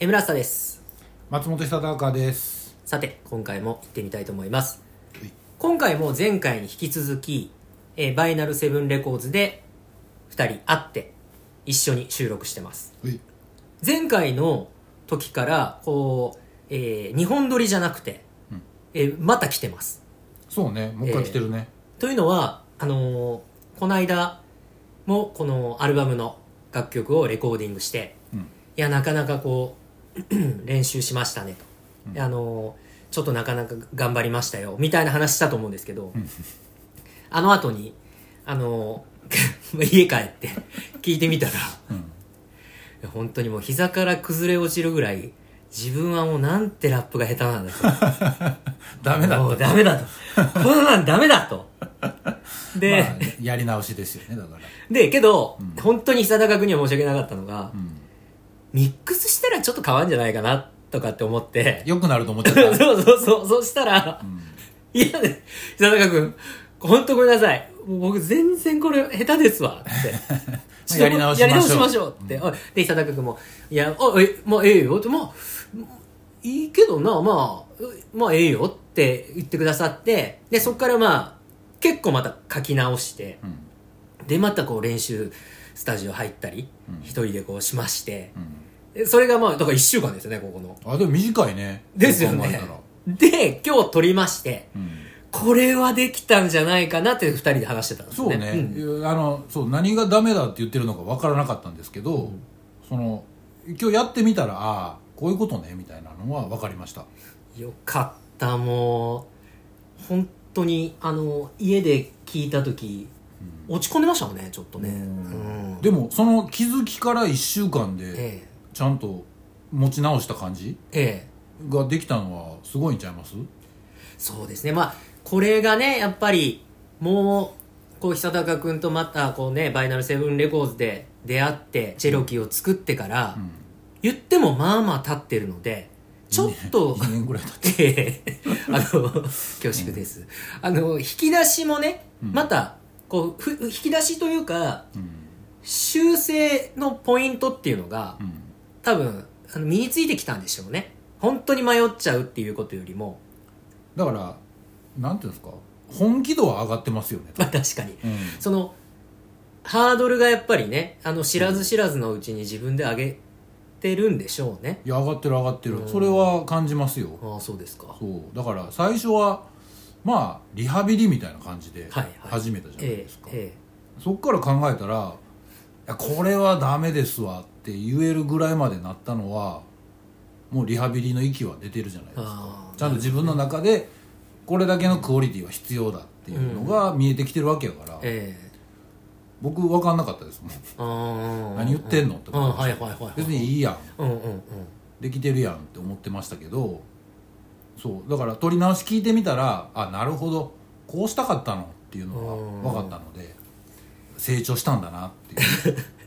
エムラスタです。松本久孝です。さて今回も行ってみたいと思います。はい。今回も前回に引き続き、えーバイナルセブンレコーズで2人会って一緒に収録してますはい前回の時からこう、え2本撮りじゃなくて、うんえーまた来てますそうねもう一回来てるね、というのはあのーこの間もこのアルバムの楽曲をレコーディングしてうんいやなかなかこう 練習しましたねと、であのちょっとなかなか頑張りましたよ。みたいな話したと思うんですけど、あの後にあの 家帰って聞いてみたらいうん。や本当にもう膝から崩れ落ちるぐらい自分はもうなんてラップが下手なんだと。ダメだもうったダメだと。こんなんダメだと。で、まあやり直しですよねだから。でけど、うん。本当に久高君には申し訳なかったのが、うんミックスしたらちょっと変わるんじゃないかなとかって思って。良くなると思っちゃっ そうた、そうそう、そしたら、うん。いやね、久高君、本当ごめんなさい。もう僕全然これ下手ですわ。って。やり直しましょう。やり直しましょうって。おいで、久高君も、いや、あ、え、まあ、ええよ。って、まあ、いいけどな、まあ、まあ、ええよって言ってくださって、で、そっからまあ、結構また書き直して、うん。で、またこう練習スタジオ入ったり、うん。一人でこうしまして、うん。でそれがまあ、だから一週間ですよね、ここの。あでも短いね。ですよね。で、今日撮りまして、うん。これはできたんじゃないかなって二人で話してたんですね。そうね、ん。いやあのそう何がダメだって言ってるのか分からなかったんですけど、その今日やってみたらああこういうことねみたいなのは分かりました。よかった、もう、本当に、あの、家で聞いた時、落ち込んでましたもんね、ちょっとね。うん。でもその気づきから1週間でえちゃんと持ち直した感じ？え、え。え。ができたのはすごいんちゃいます？そうですね。まあ、これがね、やっぱり、もう、こう、久高君とまた、こうね、バイナルセブンレコーズで出会って、チェロキーを作ってから、うん。言ってもまあまあ経ってるので、ちょっと、2年ぐらい経って ええ。あの、恐縮です。あの、引き出しもね、うん。また、こう、ふ引き出しというか、うん。修正のポイントっていうのが、うん多分、あの身についてきたんでしょうね。本当に迷っちゃうっていうことよりも、だからなんていうんですか？本気度は上がってますよね、まあ確かに。うん。その、ハードルがやっぱりね、あの、知らず知らずのうちに自分で上げてるんでしょうね。いや上がってる上がってる、うん。それは感じますよ。ああ、そうですか。そう。だから最初はまあリハビリみたいな感じではいはい。始めたじゃないえですか、え、えそっから考えたらいやこれはダメですわって言えるぐらいまでなったのはもうリハビリの域は出てるじゃないえ。ですか。ちゃんと自分の中でこれだけのクオリティは必要だっていうのが見えてきてるわけやから、え僕分かんなかったですもん。何言ってんのってうん、思いましたはいはいはいはい。別にいいやんうんうんうん。できてるやんって思ってましたけどそうだから撮り直し聞いてみたらあなるほどこうしたかったのっていうのが分かったので成長したんだなっていう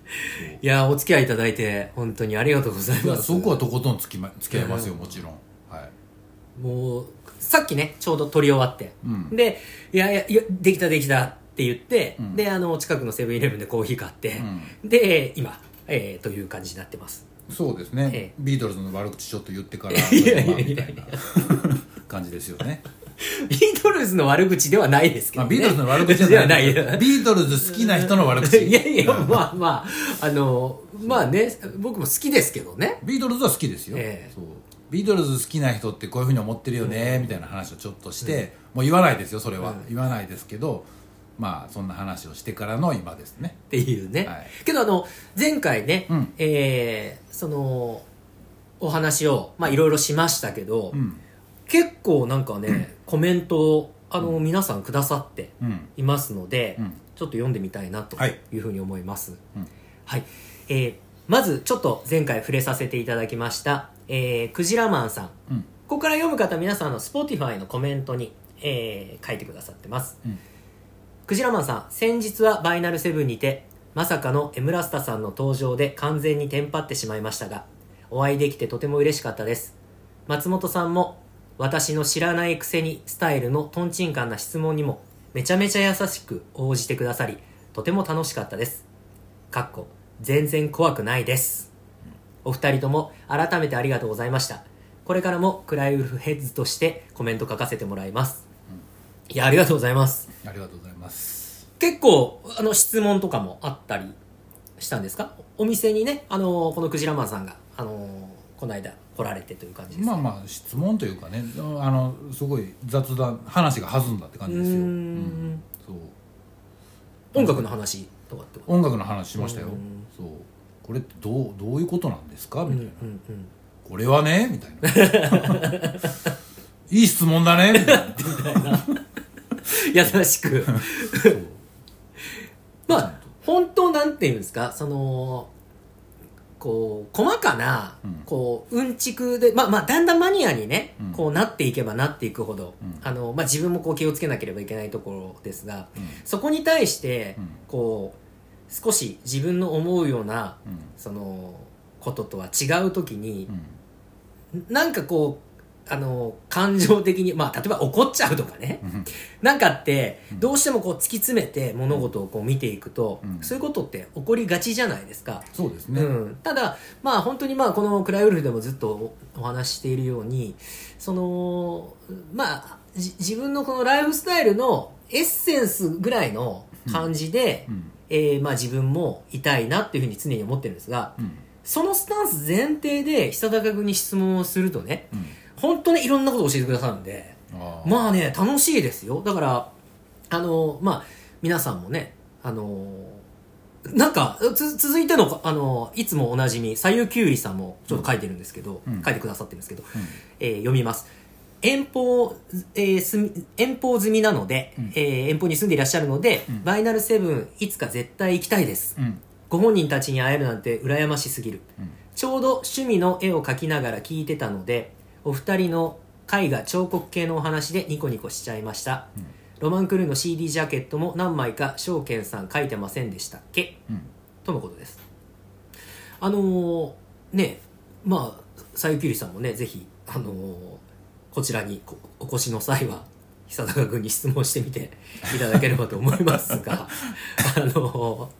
いや、お付き合いいただいて、本当にありがとうございます。そこはとことん付き,、ま、付き合いますよもちろん。はい。もう、さっきね、ちょうど撮り終わって。うん。で、いやいやできたできたって言って、うん。で、あの、近くのセブンイレブンでコーヒー買って、で、今、えー、という感じになってます。そうですね、ええ。ビートルズの悪口ちょっと言ってから みたいな感じですよね、ビートルズの悪口ではないですけど、まあ、ね。ビートルズの悪口じゃではなない。い。ビートルズ好きな人の悪口。いやいや、まあまあ、あの、まあね、僕も好きですけどね。ビートルズは好きですよ、ええ。そう。ビートルズ好きな人ってこういうふうに思ってるよね、みたいな話をちょっとして、もう言わないですよそれは、うん言わないですけどまあそんな話をしてからの今ですね。っていうね。はい。けどあの、前回ね、うん。えーその、お話を、まあいろいろしましたけど、うん結構なんかね、コメントを、あの、皆さんくださってうんいますので、うんちょっと読んでみたいなとはいいうふうに思います。うんはい。えーまずちょっと前回触れさせていただきました、えー、クジラマンさん。うんここから読む方皆さんの Spotify のコメントに、えー書いてくださってます。うんクジラマンさん、先日はバイナルセブンにて、まさかのエムラスタさんの登場で完全にテンパってしまいましたが、お会いできてとても嬉しかったです。松本さんも、私の知らないくせにスタイルのトンチンカンな質問にも、めちゃめちゃ優しく応じてくださり、とても楽しかったです。かっこ、全然怖くないです。お二人とも改めてありがとうございました。これからもクライウルフヘッズとしてコメント書かせてもらいます、いやありがとうございます。ありがとうございます。結構あの質問とかもあったりしたんですか？お店にねあのこのクジラマンさんがあのこの間来られてという感じです。まあまあ質問というかねあのすごい雑談話が弾んだって感じですよ。うーん。音楽の話とかって音楽の話しましたよ。うん。そう。これってどうどういうことなんですか？みたいな、うんうんこれはね？みたいな。いい質問だね？みたいな。優しく。まあ本当なんていうんですか？そのこう細かな、うん。こううんちくでまあまあだんだんマニアにね、うん。こうなっていけばなっていくほど、うん。あのまあ、自分もこう気をつけなければいけないところですがうん。そこに対して、うん。こう少し自分の思うようなうん。そのこととは違う時にう、ん。なんかこうあの感情的に、まあ、例えば怒っちゃうとかね、うん。なんかってうん。どうしてもこう突き詰めて物事をこう見ていくと、うん。そういうことって起こりがちじゃないですか、そうですね、うん、ただまあ本当にまあこの「クライウルフ」でもずっとおお話ししているようにそのまあじ自分のこのライフスタイルのエッセンスぐらいの感じで、うん。えーまあ、自分もいたいなっていうふうに常に思ってるんですがうん。そのスタンス前提で久高君に質問をするとねうん本当にいろんなことを教えてくださるんでまあね楽しいですよ。だからあのまあ皆さんもねあのなんかつ続いてのあのいつもおなじみさゆきゅうりさんもちょっと書いてるんですけど、うん。書いてくださってるんですけど、うん。えー読みます。遠方、えーすみ遠方済みなので、うん。えー遠方に住んでいらっしゃるので、うん。バイナルセブンいつか絶対行きたいです。うん。ご本人たちに会えるなんて羨ましすぎる。うん。ちょうど趣味の絵を描きながら聞いてたのでお二人の絵画彫刻系のお話でニコニコしちゃいました、うん。ロマンクルーの CD ジャケットも何枚か証券さん書いてませんでしたっけ？うん。とのことです。あのーねまあさゆきりさんもねぜひあのーこちらにこお越しの際は久高君に質問してみて いただければと思いますが あの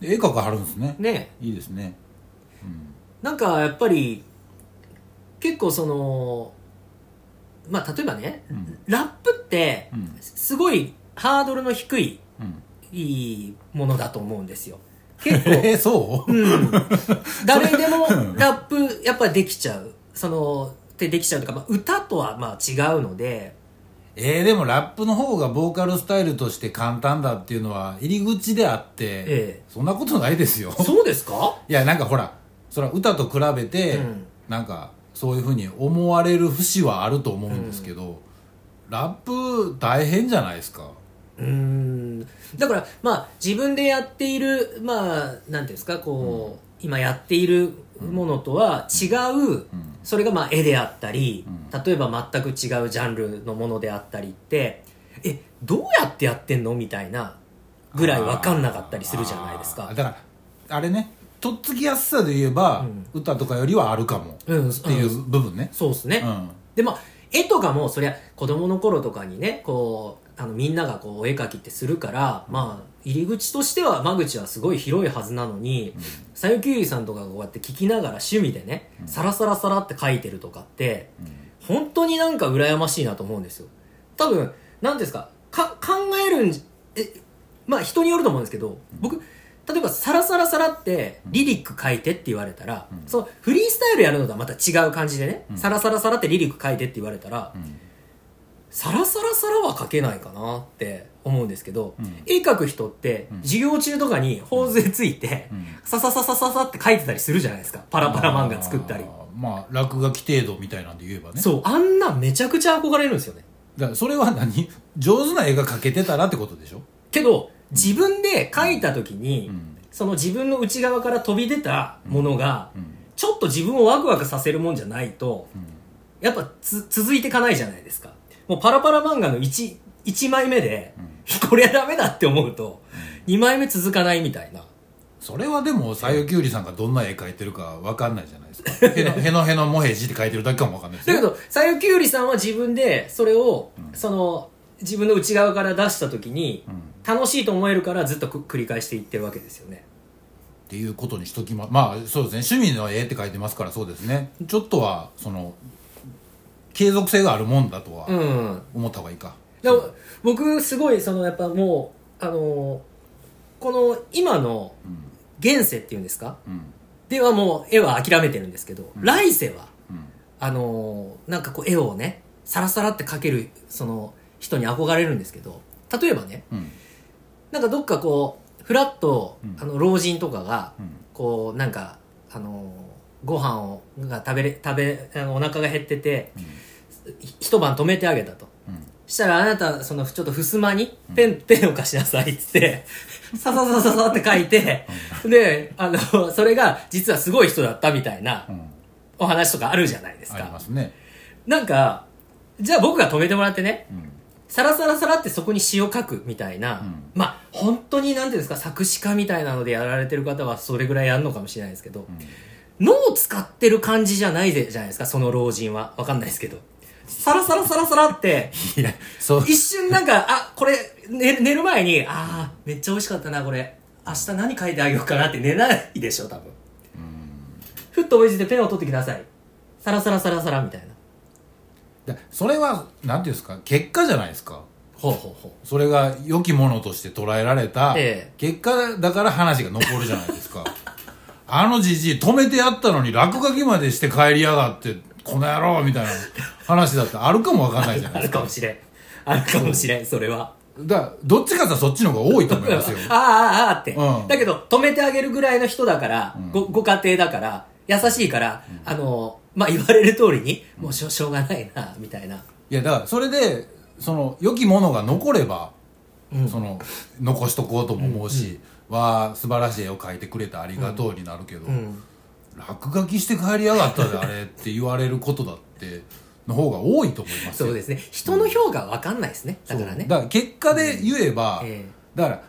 絵描かはるんですね。ーね。いいですね。うん。なんかやっぱり結構そのまあ例えばね、うん。ラップってうんすごいハードルの低いうん。いいものだと思うんですよ。結構。えー、そう、うん、誰でもラップやっぱできちゃう。そのってできちゃうとか、まあ、歌とはまあ違うので。えー、でもラップの方がボーカルスタイルとして簡単だっていうのは入り口であって、ええ。そんなことないですよ。そうですか？いやなんかほらそれは歌と比べて、うん。なんかそういうふうに思われる節はあると思うんですけど、ラップ大変じゃないですか。うーん。だからまあ自分でやっているまあなんていうんですかこう、今やっているものとは違う、うん。それがまあ絵であったり、うん。例えば全く違うジャンルのものであったりってえどうやってやってんの？みたいなぐらい分かんなかったりするじゃないですか。だからあれねとっつきやすさで言えば、歌とかよりはあるかもうんっていう部分ね、そうですね、うん。でまあ絵とかもそりゃ子供の頃とかにねこうあのみんながこうお絵描きってするからまあ入り口としては間口はすごい広いはずなのにさゆきゅうりさんとかがこうやって聞きながら趣味でね、サラサラサラって描いてるとかって本当になんか羨ましいなと思うんですよ。多分何ですかか考えるんじえまあ人によると思うんですけど僕例えばサラサラサラってリリック書いてって言われたら、うん。そのフリースタイルやるのとはまた違う感じでね、うん。サラサラサラってリリック書いてって言われたら、うん。サラサラサラは書けないかなって思うんですけど、うん。絵描く人ってうん。授業中とかに頬杖ついて、うん。ササササササって書いてたりするじゃないですか。パラパラ漫画作ったり。まあ落書き程度みたいなんで言えばね。そうあんなめちゃくちゃ憧れるんですよね。だからそれは何？上手な絵が描けてたらってことでしょ、けど自分で描いた時に、うん。その自分の内側から飛び出たものが、うん。ちょっと自分をワクワクさせるもんじゃないとうん。やっぱつ続いていかないじゃないですか。もうパラパラ漫画の 1, 1枚目で、これはダメだって思うと、2枚目続かないみたいな。それはでも西遊きゅうりさんがどんな絵描いてるか分かんないじゃないですか。へのへのへのもへじって描いてるだけかも分かんないですよだけどさゆきゅうりさんは自分でそれを、その自分の内側から出した時に、うん楽しいと思えるからずっとく繰り返していってるわけですよね。っていうことにしときままあそうですね。趣味の絵って書いてますからそうですね。ちょっとはその継続性があるもんだとはうん。思った方がいいか、でも僕すごいそのやっぱもうあのこの今の現世っていうんですかうん。ではもう絵は諦めてるんですけど、来世はうん。あのなんかこう絵をねサラサラって描けるその人に憧れるんですけど例えばねうんなんかどっかこうフラッと、うん。あの老人とかがうん。こうなんかあのご飯をが食べれ食べあのお腹が減ってて、ひ一晩止めてあげたと。うん。したらあなたそのちょっと襖にペン,、ペンを貸しなさいっつってさささささって書いて、であのそれが実はすごい人だったみたいなうん。お話とかあるじゃないですありかますね。なんかじゃあ僕が止めてもらってね。うんサラサラサラってそこに詩を書くみたいな、うん。まあ本当になんていうんですか作詞家みたいなのでやられてる方はそれぐらいやるのかもしれないですけど、脳を使ってる感じじゃないぜじゃないですかその老人は。わかんないですけど。サラサラサラサラって 一瞬なんかあこれ寝寝る前にああめっちゃ美味しかったなこれ。明日何書いてあげようかなって寝ないでしょ多分。ふっと思いついてペンを取ってきなさい。サラサラサラサラみたいなだそれはなんていうんですか結果じゃないですか。ほうほうほそれが良きものとして捉えられたええ。結果だから話が残るじゃないですか。あのじじい止めてやったのに落書きまでして帰りやがってこの野郎みたいな話だってあるかもわかんないじゃうあないですか。るかもしれん。あるかもしれんそれは。だからどっちかってそっちの方が多いと思いますよ。ああああああって、うん。だけど止めてあげるぐらいの人だから、ん。ごご家庭だから優しいから、あのまあ言われる通りにもうしょしょうがないなみたいな。いやだからそれでその良きものが残れば、うん。その残しとこうとも思うし、わあ素晴らしい絵を描いてくれてありがとうになるけど、うん。落書きして帰りやがったであれって言われることだっての方が多いと思いますよ。そうですね。人の評価は分かんないですね。だからね。そうだから結果で言えば、え。だから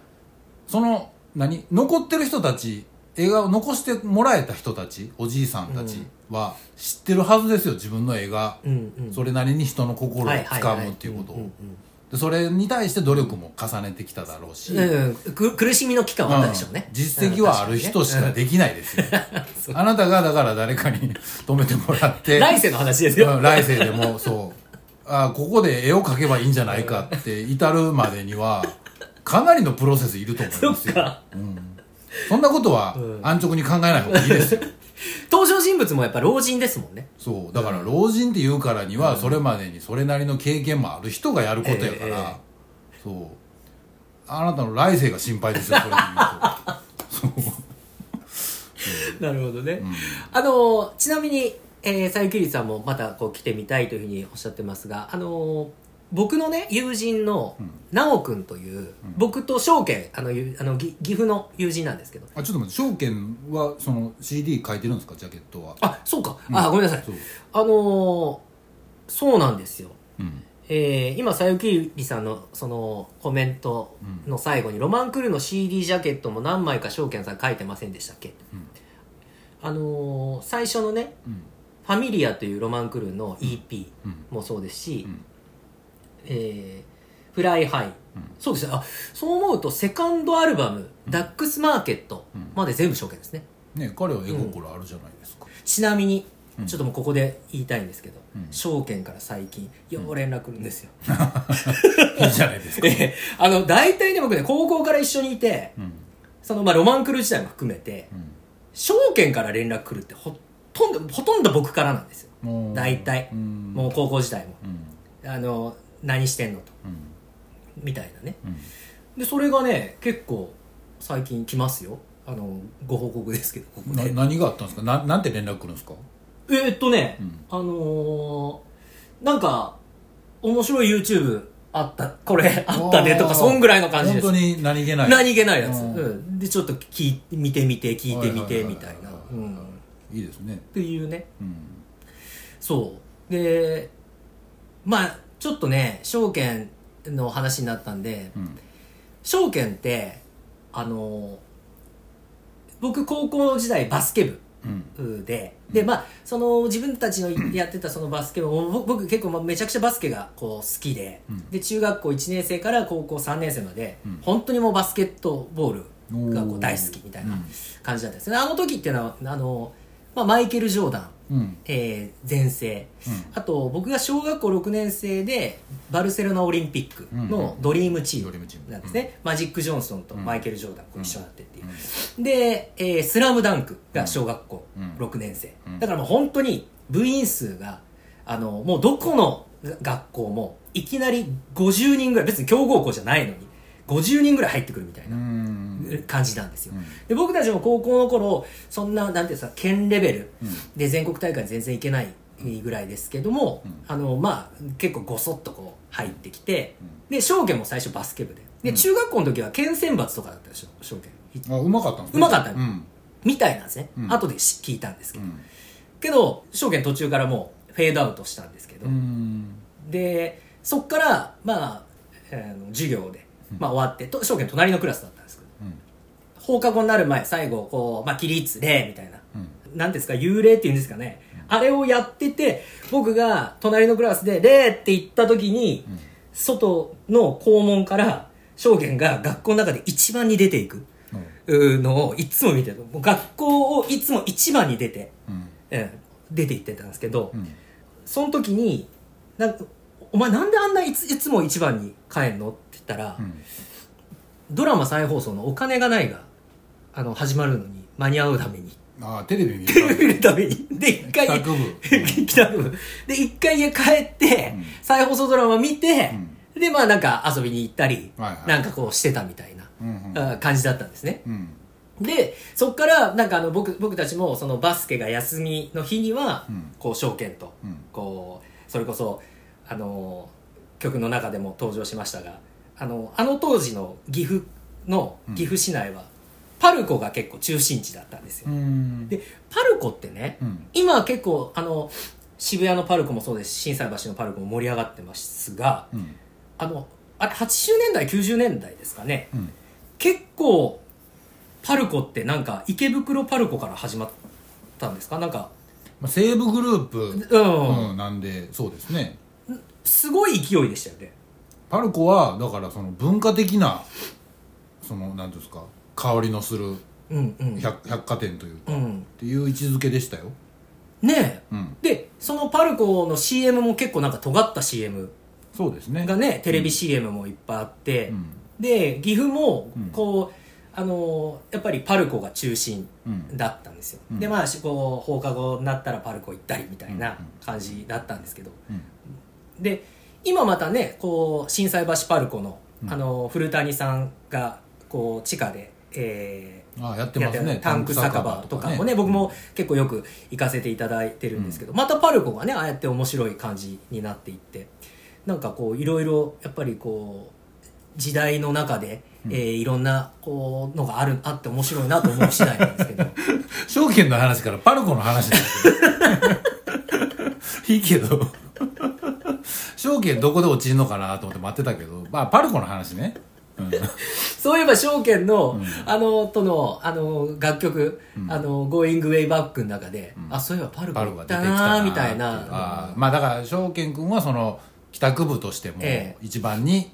その何残ってる人たち映画を残してもらえた人たちおじいさんたちは知ってるはずですよ自分の絵が、えうんうん。それなりに人の心をはいはいはい。掴むっていうことを。それに対して努力も重ねてきただろうし、うん。く苦しみの期間はあったでしょうね、うん。実績はある人しかできないですよ、あなたがだから誰かに止めてもらって。来世の話ですよ、うん来世でもそう。あここで絵を描けばいいんじゃないかって至るまでにはかなりのプロセスいると思いますよ。うん、そんなことはうん。安直に考えない方がいいです。よ 登場人物もやっぱ老人ですもんね。そうだから老人っていうからにはそれまでにそれなりの経験もある人がやることやから、えええそう。あなたの来世が心配ですよそれで言うと。なるほどね、あのちなみに、えー、さゆきりさんもまたこう来てみたいというふうにおっしゃってますがあの僕のね友人の直君という、僕と証券あのゆあのぎ岐阜の友人なんですけど。あちょっと待って証券はその CD 書いてるんですか？ジャケットは。あそうか、あごめんなさい。そう。あのーそうなんですよ。うん。えー今、さゆきりさんのそのコメントの最後に、 ROMANCREW の CD ジャケットも何枚か将絢さん書いてませんでしたっけ、あのー最初のね、うん。ファミリアというロマンクルーの EP うん。もそうですし、んえー Fly High、そうですね、あ、そう思うとセカンドアルバム、 Duck's Market まで全部将絢ですね。ね彼は絵心あるじゃないですか、ちなみに、ちょっともうここで言いたいんですけど、ん。証券から最近、よう連絡来るんですよ。いいじゃないですか、ええあの、大体ね、僕ね、高校から一緒にいて、うん。その、まあ、ロマンクルー自体も含めて、うん。証券から連絡来るってほとんど、ほとんど僕からなんですよ。大体。うん。もう高校時代も。うん。あの、何してんのと。うん。みたいなね。うん。で、それがね、結構、最近来ますよ。あの、ご報告ですけど、ここで。な何があったんですか？ななんて連絡来るんですか？えーっとね、うん。あのーなんか、面白い YouTube あった、これあったねとか、そんぐらいの感じです。本当に何気ない。何気ないやつ、うん。うん、でちょっと聞い見てみて聞いてみてみたいな、うん、っいいですね。ていうね。うん。そう。でまあちょっとね証券の話になったんでうん。証券ってあの僕高校時代バスケ部うん。で、でまあその自分たちの やってたそのバスケ部も僕僕結構まあめちゃくちゃバスケがこう好きで、うん。で中学校1年生から高校3年生まで、うん。本当にもうバスケットボールがこう大好きみたいな感じだったんですね。あの時っていうのはあの、まあ、マイケル・ジョーダン。うん。えー前世、うん。あと僕が小学校6年生でバルセロナオリンピックのドリームチームなんですね、マジック・ジョンソンとうん。マイケル・ジョーダン一緒になってって。いう、で、えースラムダンク」が小学校うん。6年生、うん。だからもう本当に部員数があのもうどこの学校もいきなり50人ぐらい別に強豪校じゃないのに50人ぐらい入ってくるみたいなうん。感じなんですよ、うん。で僕たちも高校の頃そんななんていうんですか県レベルうん。で全国大会全然いけないぐらいですけども、うん。あのまあ結構ごそっとこう入ってきて、うん。で証券も最初バスケ部で。で、うん。中学校の時は県選抜とかだったでしょ証券。あうまかったんですね。うまかった。うん。みたいなんですね、うん。後でし聞いたんですけど、うん。けど証券途中からもうフェードアウトしたんですけど、うん。でそっからまあ、えー授業で、まあ、終わってと証券隣のクラスだったんですけど。うん。放課後になる前最後こう、まあ、起立礼みたいな。うん。なんですか、幽霊っていうんですかね。あれをやってて、僕が隣のクラスで、霊って言った時に、うん。外の校門から、証言が学校の中で一番に出ていく。のをいつも見てる。学校をいつも一番に出て、うん。うん出て行ってたんですけど、うん。その時に、なんか、お前なんであんないついつも一番に帰んの？って言ったら、うん。ドラマ再放送のお金がないが、あの、始まるのに間に合うために。ああテレビ見テレビ見るるために。で、一回、帰宅部。帰宅部。で、一回家帰って、うん。再放送ドラマ見て、うで、まあなんか遊びに行ったり、はいはい。なんかこうしてたみたいな、うんあ感じだったんですね。うん。で、そっから、なんかあの、僕、僕たちも、そのバスケが休みの日には、うん。こう、証券と、うん。こう、それこそ、あの、曲の中でも登場しましたが、あの、あの当時の岐阜の、岐阜市内は、パルコが結構中心地だったんですよ。うん。で、パルコってね、うん。今は結構あの渋谷のパルコもそうですし心斎橋のパルコも盛り上がってますがうん。あのあれ80年代90年代ですかね。うん。結構パルコってなんか池袋パルコから始まったんですか？なんかまあ西武グループうん、うんなんでそうですねすごい勢いでしたよね。パルコはだからその文化的なそのなんていうんですか香りのするうんうん。百百貨店というか、っうん。ていう位置づけでしたよ。ねえ。うん。でそのパルコの CM も結構なんか尖った CM そうですね。がねテレビ CM もいっぱいあって、うん。で岐阜もうん。こう、あのやっぱりパルコが中心うん。だったんですよ、うん。でまあしこう放課後になったらパルコ行ったりみたいなうん。感じだったんですけど。うんで今またねこう心斎橋パルコの,、うん。あの古谷さんがこう地下で、えああやってますね。るタンク酒場とかもね僕も結構よく行かせていただいてるんですけど、またパルコがねああやって面白い感じになっていってなんかこういろいろやっぱりこう時代の中で、えーいろんなこうのがあるあって面白いなと思う次第なんですけど。証券の話からパルコの話になってるいいけど証券どこで落ちるのかなと思って待ってたけどまあパルコの話ね、うん、そういえば証券の、うん。あのとのあの楽曲「うん。あの Going Way Back」の中で、うん。あそういえばパルコが出てきたみたいな。まあだから証券君はその帰宅部としてもええ。一番に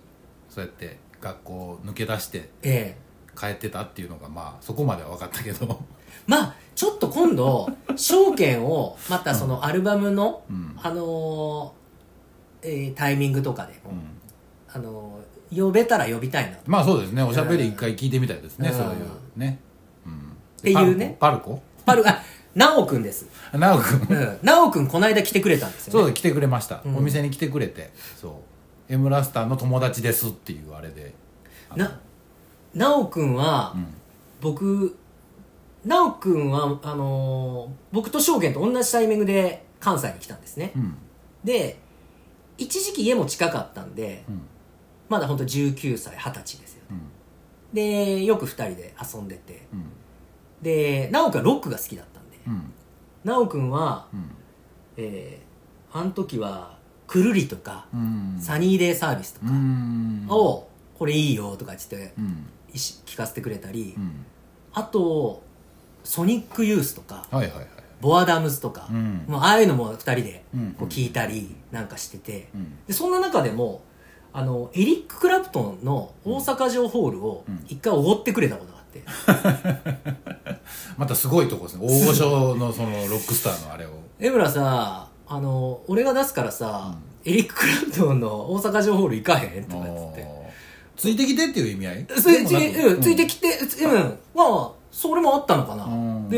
そうやって学校を抜け出してええ。帰ってたっていうのがまあそこまでは分かったけど。まあちょっと今度 証券をまたそのアルバムの、うん。あのーえータイミングとかでも、うん。あのー呼べたら呼びたいな。とまあそうですね。おしゃべり一回聞いてみたいですね。うん。そういうね、うん、っていうね。パルコ？パルあなおくんです。なおくん？うん。なおくんこの間来てくれたんですよ、ね、そうだ来てくれました、うん。お店に来てくれて。そう。エムラスターの友達ですっていうあれで。ななおくんは、うん。僕なおくんはあのー僕と証券と同じタイミングで関西に来たんですね、うん。で一時期家も近かったんでうん。まだ本当19歳20歳ですようん。でよく2人で遊んでて。うん。でなおくんはロックが好きだったんで。うん。なおくんはうん。えーあの時はくるりとか、うん。サニーデーサービスとうかん。を、これいいよとか言って聞かせてくれたり、うん。あとソニックユースとかはいはいはいボアダムズとか、うん。もうああいうのも2人でうん。こう聞いたりなんかしてて、うん。でそんな中でもあのエリック・クラプトンの大阪城ホールをうん。一回おごってくれたことがあって、またすごいとこですね。大御所のそのロックスターのあれを。江村さあの俺が出すからさ、エリック・クラプトンの大阪城ホール行かへんとかっつってついてきてっていう意味合い？つい,、うん、ついてきて、うん、まあ、それもあったのかな。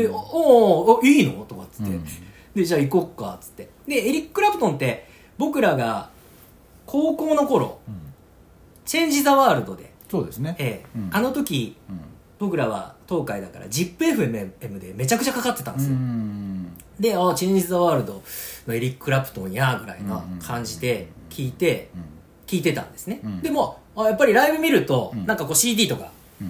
うん。で、おおいいの？とかっつって、うん。で、じゃあ行こっか、っつって。で、エリック・クラプトンって、僕らが高校の頃、うん。チェンジ・ザ・ワールドで、そうですね。ええ。うん。あの時、うん。僕らは東海だから ZIPFM でめちゃくちゃかかってたんですよ。うん。で、ああ、チェンジ・ザ・ワールドのエリック・クラプトンや、ぐらいな感じで聞いて、聞いてたんですね。うん。でも、あやっぱりライブ見ると、うん。なんかこう CD とかうん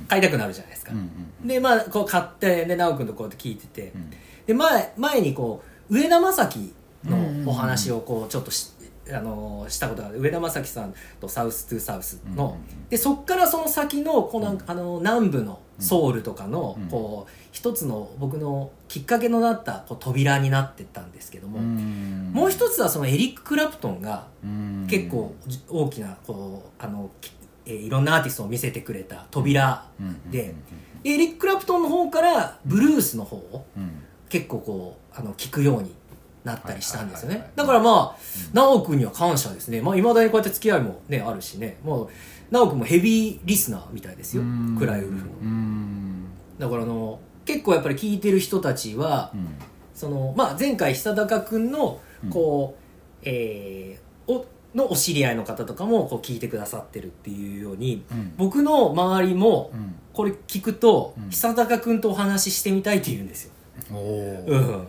買いたくなるじゃないですか。うんうんで、まあ、こう買って、で、直くんとこうやって聞いてて、うん。で、前、前にこう、上田正樹のお話をこう、ちょっとし、あのーしたことがある。上田正樹さんとサウス・トゥ・サウスの、うんうんうん。で、そっからその先の、こうなんか、あのー南部のソウルとかの、うん。こう、一つの僕のきっかけのなったこう扉になってったんですけども、うん。もう一つはそのエリック・クラプトンが、うん。結構じ大きなこうあの、きえーいろんなアーティストを見せてくれた扉で、でエリック・クラプトンの方からブルースの方をうん。結構こうあの聞くようになったりしたんですよね。だからまあ直くんには感謝ですね。まあいまだにこうやって付き合いもねあるしね。もう直くんもヘビーリスナーみたいですよ。うん。クライウルフの。うん。だからあの結構やっぱり聞いてる人たちは、うん。そのまあ、前回久高君のこう、えーおのお知り合いの方とかもこう聞いてくださってるっていうように、うん。僕の周りもうん。これ聞くと、うん。久高君とお話ししてみたいって言うんですよ、うん、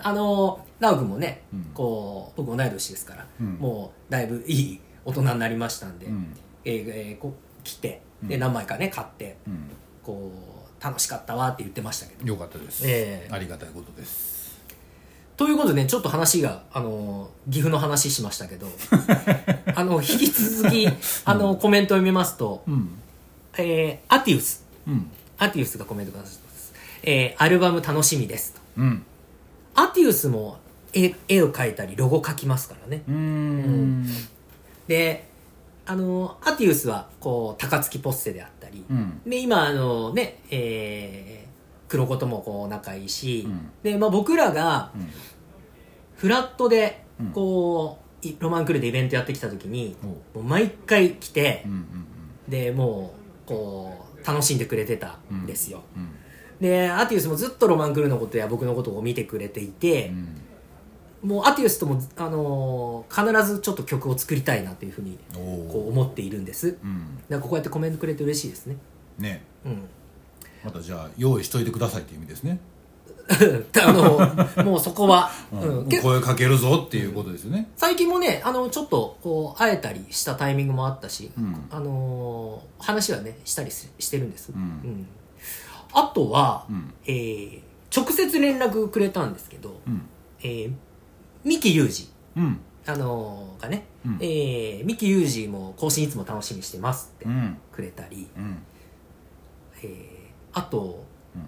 あの直君もね、うん。こう僕同い年ですから、うん。もうだいぶいい大人になりましたんで、うん。えーえーこう来てでうん。何枚かね買ってうん。こう楽しかったわって言ってましたけど。よかったです。ええありがたいことですということでね、ちょっと話が、あの、岐阜の話しましたけど、あの、引き続き、あの、コメントを読みますと、うんえー、アティウス。うんアティウスがコメントくださってます。えー、アルバム楽しみですと。うんアティウスも絵絵を描いたり、ロゴ描きますからね。うーんで、あの、アティウスは、こう、高槻ポッセであったり、うんで、今、あのね、えー、黒子ともこう仲いいし、うん。で、まあ僕らが、うん。フラットでうん。こう、いロマンクルでイベントやってきた時におもう毎回来てうん、うんでもうこう楽しんでくれてたんですよ、うん。でアティウスもずっとロマンクルのことや僕のことを見てくれていてう、ん。もうアティウスとも、あのー必ずちょっと曲を作りたいなというふうにおこうお思っているんです。だかうんらこうやってコメントくれて嬉しいですね。ね。うんまたじゃあ用意しといてくださいっていう意味ですね。あのもうそこは、うん。声かけるぞっていうことですよね。最近もねあのちょっとこう会えたりしたタイミングもあったし、うん。あのー話はねしたりししてるんです、うん。あとは、うん。えー直接連絡くれたんですけど、うん。えー三木裕二うん。あのーがね、うん。えー三木裕二も更新いつも楽しみにしてますってうん。くれたり、うん。えーあとうん。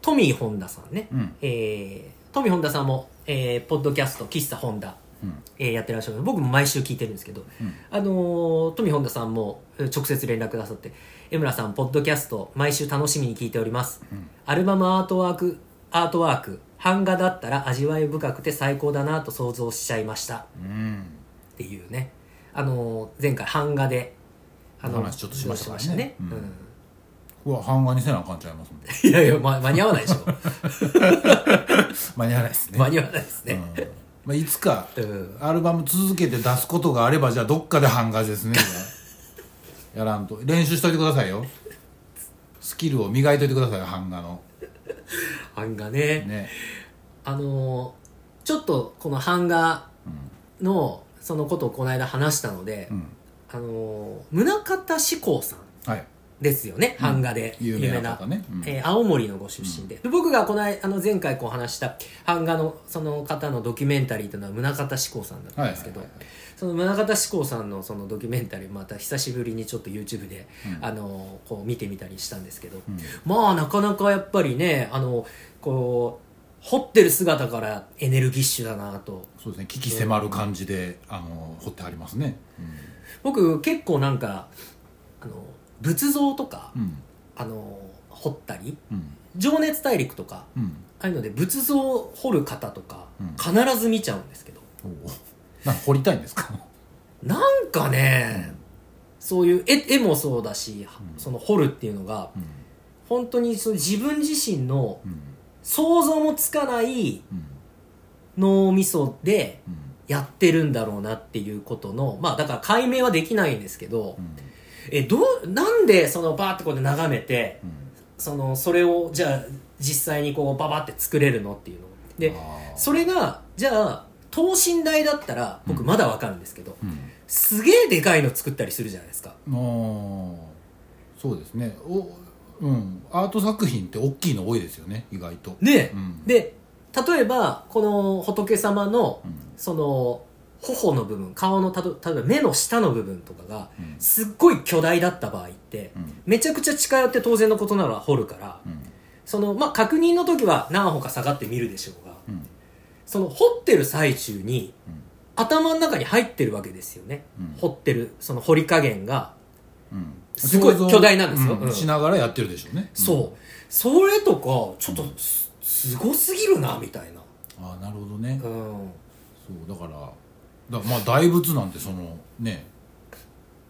トミー本田さんね、うん。えートミー本田さんも、えーポッドキャスト喫茶本田うん。えーやってらっしゃる。僕も毎週聞いてるんですけど、うん。あのー富本田さんもえー直接連絡くださって「江村さんポッドキャスト毎週楽しみに聞いております、ん。アルバムアートワークアートワーク版画だったら味わい深くて最高だなと想像しちゃいました」うん。っていうね。あのー前回版画であのお話ちょっとしましたね。ね、うんは版画にせなあかんちゃいますもんね。いやいや、ま、間に合わないでしょ。間に合わないですね。間に合わないですね、うん。まあ、いつかうん。アルバム続けて出すことがあればじゃあどっかで版画ですね やらんと。練習しといてくださいよ。スキルを磨いといてくださいよ版画の。版画ね。ね。あのーちょっとこの版画のそのことをこの間話したので、うん。あのー宗像志功さん。はいですよね、版画で。有名な方ね。うん。えー青森のご出身で,、で僕がこの間あの前回こう話した版画のその方のドキュメンタリーというのは宗像志功さんだったんですけど、はいはいはいその宗像志功さんのそのドキュメンタリーまた久しぶりにちょっと YouTube で、うん。あのこう見てみたりしたんですけど、うん。まあなかなかやっぱりねあのこう掘ってる姿からエネルギッシュだなと。そうですね。危機迫る感じであの彫ってありますね。僕結構なんかあの仏像とか、うん、うんあの掘ったりうん。情熱大陸とかうん。ああいうので仏像を掘る方とかうん。必ず見ちゃうんですけど、なんか掘りたいんですか？なんかね、そういう絵絵もそうだし、うん。その掘るっていうのがうん。本当にその自分自身のうん。想像もつかないうん。脳みそでうん。やってるんだろうなっていうことのまあだから解明はできないんですけど、うんえどうなんでそのバーってこうやって眺めてうん。そのそれをじゃあ実際にこうババって作れるのっていうのでそれがじゃあ等身大だったら僕まだわかるんですけど、うん。すげえでかいの作ったりするじゃないですか。あー。そうですね。おうん。アート作品って大きいの多いですよね意外と。ね、うん。で例えばこの仏様のうん。その頬の部分顔のたと例えば目の下の部分とかがうん。すっごい巨大だった場合ってうん。めちゃくちゃ近寄って当然のことなら掘るからうん。そのまあ確認の時は何歩か下がって見るでしょうがうん。その掘ってる最中にうん。頭の中に入ってるわけですよね、うん。掘ってるその掘り加減が、うん。すごい巨大なんですよ。うん。うん。しながらやってるでしょうね。そう。それとかちょっとすすごすぎるなみたいな。ああなるほどね。うん。そうだからだまあ大仏なんてそのね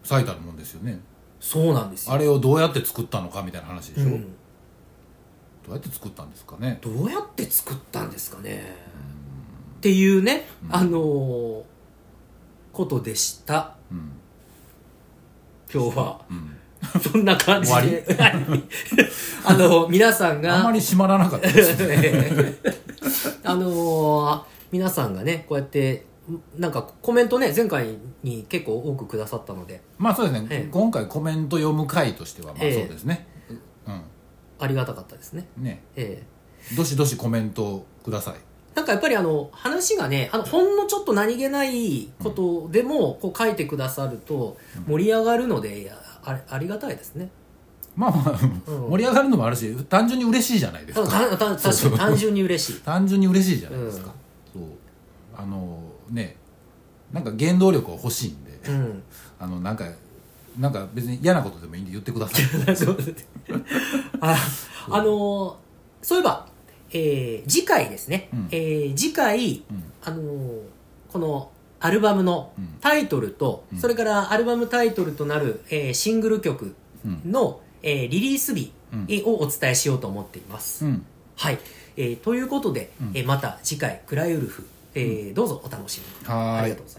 最たるもんですよね。そうなんですよ。あれをどうやって作ったのかみたいな話でしょ、うん、どうやって作ったんですかね？どうやって作ったんですかね？っていうね、うん。あのーことでした。うん。今日は。うん。そんな感じで。あの皆さんがあんまり閉まらなかったですね。あのー皆さんがねこうやってなんかコメントね前回に結構多くくださったので。まあそうですね、ええ。今回コメント読む回としてはまあそうええ。ですね、ありがたかったですね。うんね。ええ。どしどしコメントください。なんかやっぱりあの話がねあのほんのちょっと何気ないことでもこう書いてくださると盛り上がるのであれありがたいですね。まあまあ、うん。盛り上がるのもあるし単純に嬉しいじゃないですたか単純に嬉しい。単純に嬉しいじゃないですか、そう。あのねなんか原動力が欲しいんで、うん。あのなんかなんか別に嫌なことでもいいんで言ってください。そ うああのーそういえば、えー次回ですね、うん。えー次回、うん。あのーこのアルバムのうん。タイトルと、うん。それからアルバムタイトルとなる、えーシングル曲うん。の、えーリリース日をお伝えしようと思っています、うん。はい、えーということで、うん。えーまた次回「クライウルフ」えーどうぞお楽しみに。ありがとうございます